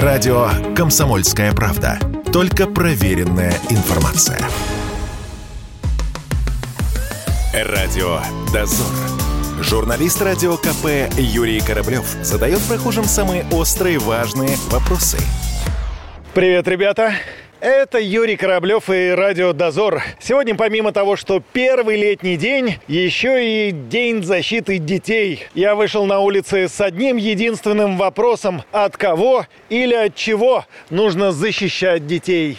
Радио «Комсомольская правда». Только проверенная информация. Радио «Дозор». Журналист радио КП Юрий Кораблев задает прохожим самые острые важные вопросы. Привет, ребята! Это Юрий Кораблев и Радио Дозор. Сегодня, помимо того, что первый летний день, еще и День защиты детей. Я вышел на улицы с одним единственным вопросом. От кого или от чего нужно защищать детей?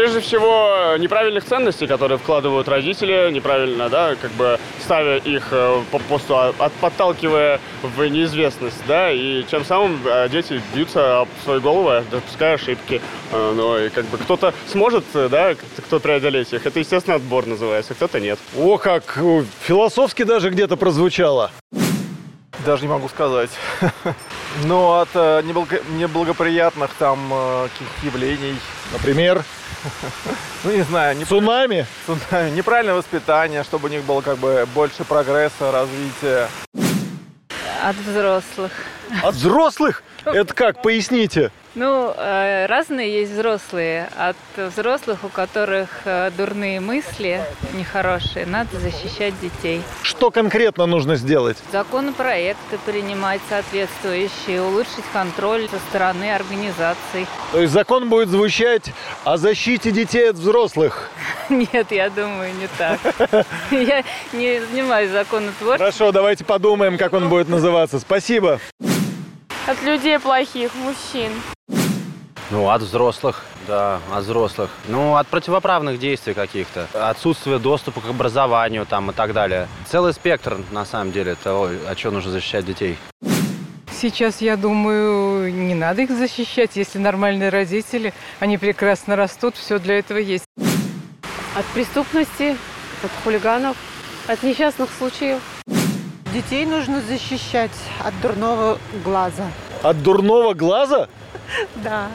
Прежде всего, неправильных ценностей, которые вкладывают родители, неправильно, да, как бы ставя их э, просто от, подталкивая в неизвестность, да, и тем самым э, дети бьются об свои головы, допуская ошибки. Э, но и как бы кто-то сможет, да, кто преодолеть их. Это, естественно, отбор называется, кто-то нет. О, как философски даже где-то прозвучало. Даже не могу сказать. Но от неблагоприятных там каких явлений. Например? Ну, не знаю. Не Цунами? Цунами. Неправильное воспитание, чтобы у них было как бы больше прогресса, развития. От взрослых. От взрослых? Это как? Поясните. Ну, э, разные есть взрослые. От взрослых, у которых э, дурные мысли, нехорошие, надо защищать детей. Что конкретно нужно сделать? Законопроекты принимать соответствующие, улучшить контроль со стороны организаций. То есть закон будет звучать о защите детей от взрослых? Нет, я думаю, не так. Я не занимаюсь законотворчеством. Хорошо, давайте подумаем, как он будет называться. Спасибо. От людей плохих, мужчин. Ну, от взрослых, да, от взрослых. Ну, от противоправных действий каких-то. Отсутствие доступа к образованию там и так далее. Целый спектр, на самом деле, того, о чем нужно защищать детей. Сейчас, я думаю, не надо их защищать, если нормальные родители, они прекрасно растут, все для этого есть. От преступности, от хулиганов, от несчастных случаев. Детей нужно защищать от дурного глаза. От дурного глаза? Да.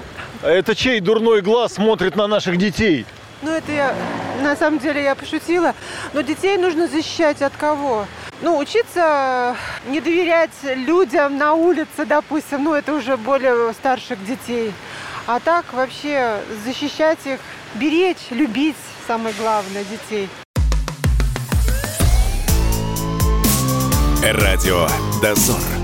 А это чей дурной глаз смотрит на наших детей? Ну, это я, на самом деле, я пошутила. Но детей нужно защищать от кого? Ну, учиться не доверять людям на улице, допустим, ну, это уже более старших детей. А так вообще защищать их, беречь, любить, самое главное, детей. Радио «Дозор».